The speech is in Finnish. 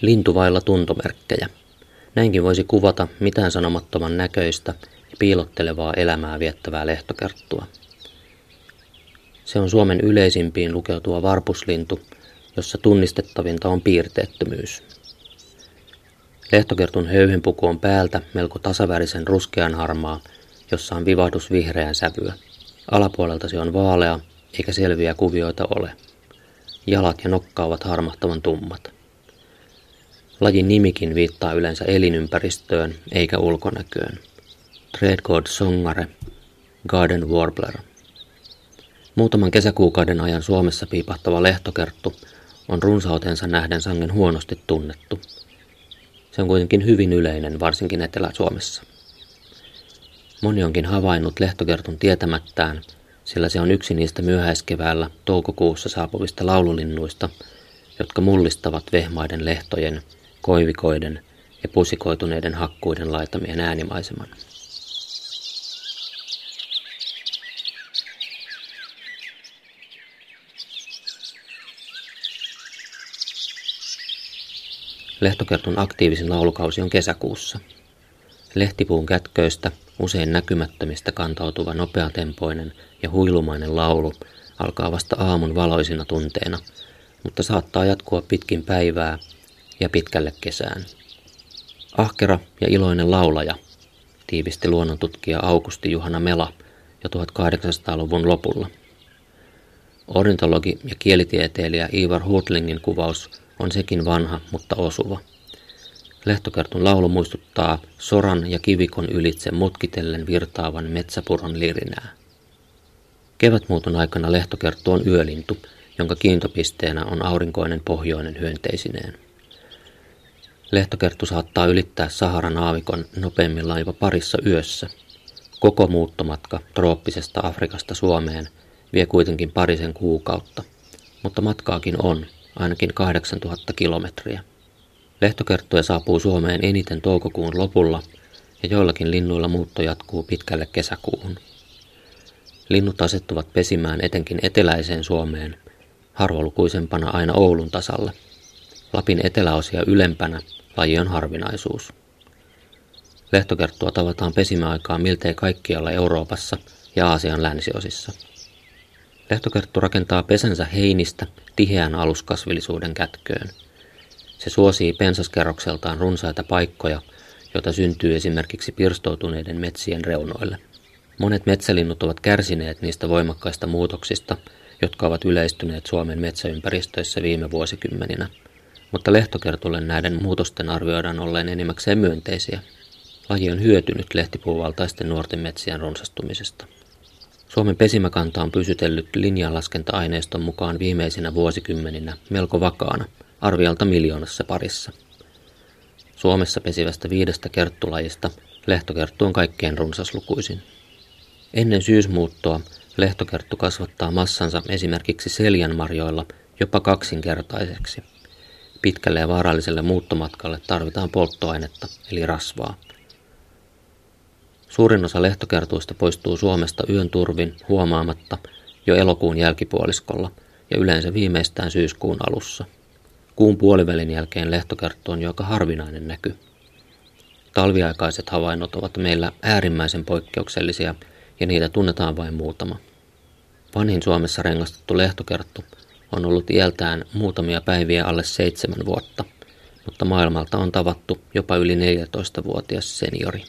Lintu vailla tuntomerkkejä. Näinkin voisi kuvata mitään sanomattoman näköistä ja piilottelevaa elämää viettävää lehtokerttua. Se on Suomen yleisimpiin lukeutuva varpuslintu, jossa tunnistettavinta on piirteettömyys. Lehtokertun höyhenpuku on päältä melko tasavärisen ruskean harmaa, jossa on vivahdus vihreän sävyä. Alapuolelta se on vaalea, eikä selviä kuvioita ole. Jalat ja nokka ovat harmahtavan tummat. Lajin nimikin viittaa yleensä elinympäristöön eikä ulkonäköön. Tredgård songare, Garden Warbler. Muutaman kesäkuukauden ajan Suomessa piipahtava lehtokerttu on runsautensa nähden sangen huonosti tunnettu. Se on kuitenkin hyvin yleinen, varsinkin Etelä-Suomessa. Moni onkin havainnut lehtokertun tietämättään, sillä se on yksi niistä myöhäiskeväällä toukokuussa saapuvista laululinnuista, jotka mullistavat vehmaiden lehtojen koivikoiden ja pusikoituneiden hakkuiden laitamien äänimaiseman. Lehtokertun aktiivisin laulukausi on kesäkuussa. Lehtipuun kätköistä, usein näkymättömistä kantautuva nopeatempoinen ja huilumainen laulu alkaa vasta aamun valoisina tunteina, mutta saattaa jatkua pitkin päivää ja pitkälle kesään. Ahkera ja iloinen laulaja, tiivisti luonnontutkija Augusti Juhana Mela jo 1800-luvun lopulla. Ornitologi ja kielitieteilijä Ivar Hutlingin kuvaus on sekin vanha, mutta osuva. Lehtokertun laulu muistuttaa soran ja kivikon ylitse mutkitellen virtaavan metsäpuron lirinää. Kevätmuuton aikana lehtokerttu on yölintu, jonka kiintopisteenä on aurinkoinen pohjoinen hyönteisineen. Lehtokerttu saattaa ylittää Saharan aavikon nopeimmillaan jopa parissa yössä. Koko muuttomatka trooppisesta Afrikasta Suomeen vie kuitenkin parisen kuukautta, mutta matkaakin on, ainakin 8000 kilometriä. Lehtokerttuja saapuu Suomeen eniten toukokuun lopulla ja joillakin linnuilla muutto jatkuu pitkälle kesäkuuhun. Linnut asettuvat pesimään etenkin eteläiseen Suomeen, harvolukuisempana aina Oulun tasalle. Lapin eteläosia ylempänä Laji on harvinaisuus. Lehtokerttua tavataan pesimäaikaa miltei kaikkialla Euroopassa ja Aasian länsiosissa. Lehtokerttu rakentaa pesänsä heinistä tiheän aluskasvillisuuden kätköön. Se suosii pensaskerrokseltaan runsaita paikkoja, joita syntyy esimerkiksi pirstoutuneiden metsien reunoille. Monet metsälinnut ovat kärsineet niistä voimakkaista muutoksista, jotka ovat yleistyneet Suomen metsäympäristöissä viime vuosikymmeninä – mutta lehtokertulle näiden muutosten arvioidaan olleen enimmäkseen myönteisiä. Laji on hyötynyt lehtipuuvaltaisten nuorten metsien runsastumisesta. Suomen pesimäkanta on pysytellyt linjanlaskenta-aineiston mukaan viimeisinä vuosikymmeninä melko vakaana, arvialta miljoonassa parissa. Suomessa pesivästä viidestä kerttulajista lehtokerttu on kaikkein runsaslukuisin. Ennen syysmuuttoa lehtokerttu kasvattaa massansa esimerkiksi seljanmarjoilla jopa kaksinkertaiseksi – Pitkälle ja vaaralliselle muuttomatkalle tarvitaan polttoainetta, eli rasvaa. Suurin osa lehtokertuista poistuu Suomesta yön turvin huomaamatta jo elokuun jälkipuoliskolla ja yleensä viimeistään syyskuun alussa. Kuun puolivälin jälkeen lehtokerttu on jo aika harvinainen näky. Talviaikaiset havainnot ovat meillä äärimmäisen poikkeuksellisia ja niitä tunnetaan vain muutama. Vanhin Suomessa rengastettu lehtokerttu on ollut iältään muutamia päiviä alle seitsemän vuotta, mutta maailmalta on tavattu jopa yli 14-vuotias seniori.